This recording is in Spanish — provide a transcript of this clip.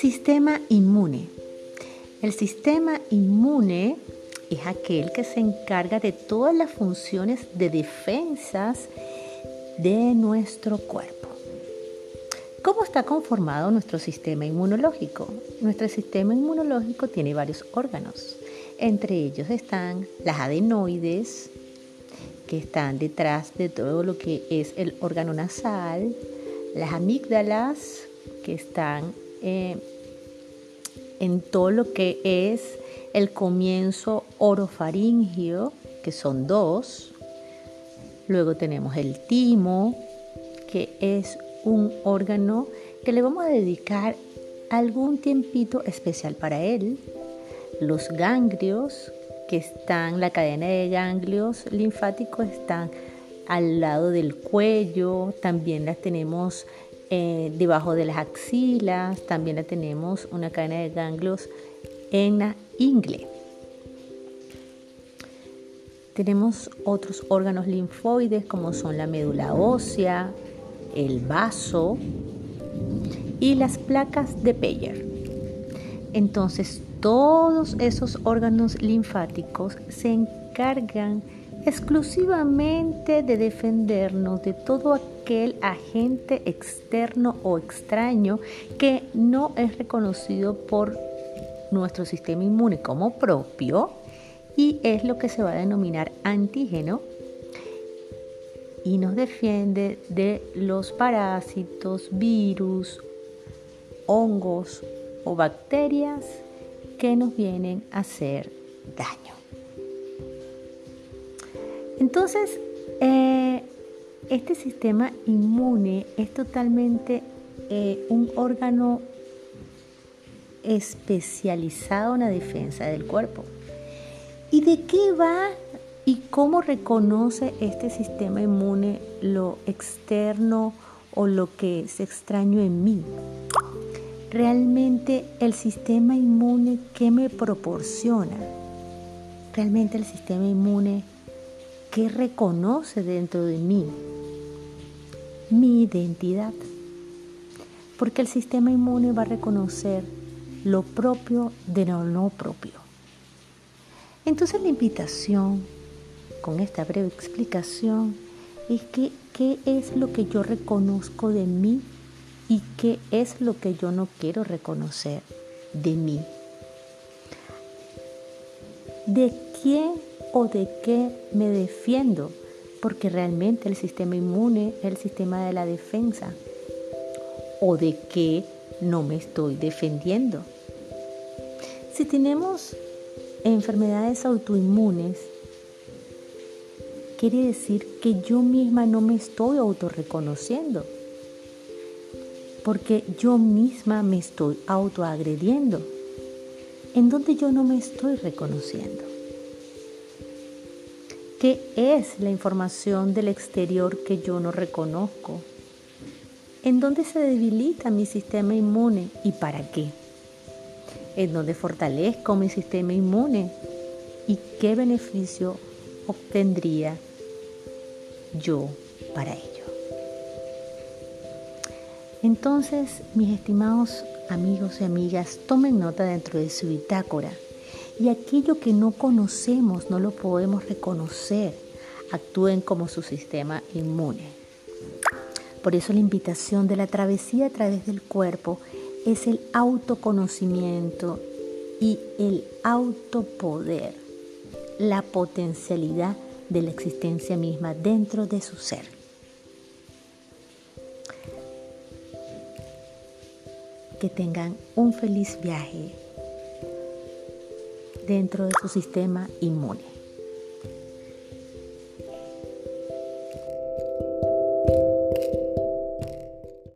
Sistema inmune. El sistema inmune es aquel que se encarga de todas las funciones de defensas de nuestro cuerpo. ¿Cómo está conformado nuestro sistema inmunológico? Nuestro sistema inmunológico tiene varios órganos. Entre ellos están las adenoides, que están detrás de todo lo que es el órgano nasal, las amígdalas, que están eh, en todo lo que es el comienzo orofaringio, que son dos. Luego tenemos el timo, que es un órgano que le vamos a dedicar algún tiempito especial para él. Los ganglios, que están, la cadena de ganglios linfáticos están al lado del cuello, también las tenemos eh, debajo de las axilas, también la tenemos una cadena de ganglios en la ingle. Tenemos otros órganos linfoides como son la médula ósea, el vaso y las placas de Peyer. Entonces, todos esos órganos linfáticos se encargan exclusivamente de defendernos de todo aquel agente externo o extraño que no es reconocido por nuestro sistema inmune como propio y es lo que se va a denominar antígeno y nos defiende de los parásitos, virus, hongos o bacterias que nos vienen a hacer daño. Entonces, eh, este sistema inmune es totalmente eh, un órgano especializado en la defensa del cuerpo. ¿Y de qué va y cómo reconoce este sistema inmune lo externo o lo que es extraño en mí? Realmente el sistema inmune, ¿qué me proporciona? Realmente el sistema inmune ¿Qué reconoce dentro de mí? Mi identidad. Porque el sistema inmune va a reconocer lo propio de lo no propio. Entonces la invitación con esta breve explicación es que qué es lo que yo reconozco de mí y qué es lo que yo no quiero reconocer de mí. ¿De quién o de qué me defiendo, porque realmente el sistema inmune es el sistema de la defensa, o de qué no me estoy defendiendo. Si tenemos enfermedades autoinmunes, quiere decir que yo misma no me estoy autorreconociendo, porque yo misma me estoy autoagrediendo, en donde yo no me estoy reconociendo. ¿Qué es la información del exterior que yo no reconozco? ¿En dónde se debilita mi sistema inmune y para qué? ¿En dónde fortalezco mi sistema inmune? ¿Y qué beneficio obtendría yo para ello? Entonces, mis estimados amigos y amigas, tomen nota dentro de su bitácora y aquello que no conocemos no lo podemos reconocer, actúen como su sistema inmune. Por eso la invitación de la travesía a través del cuerpo es el autoconocimiento y el autopoder, la potencialidad de la existencia misma dentro de su ser. Que tengan un feliz viaje dentro de su sistema inmune.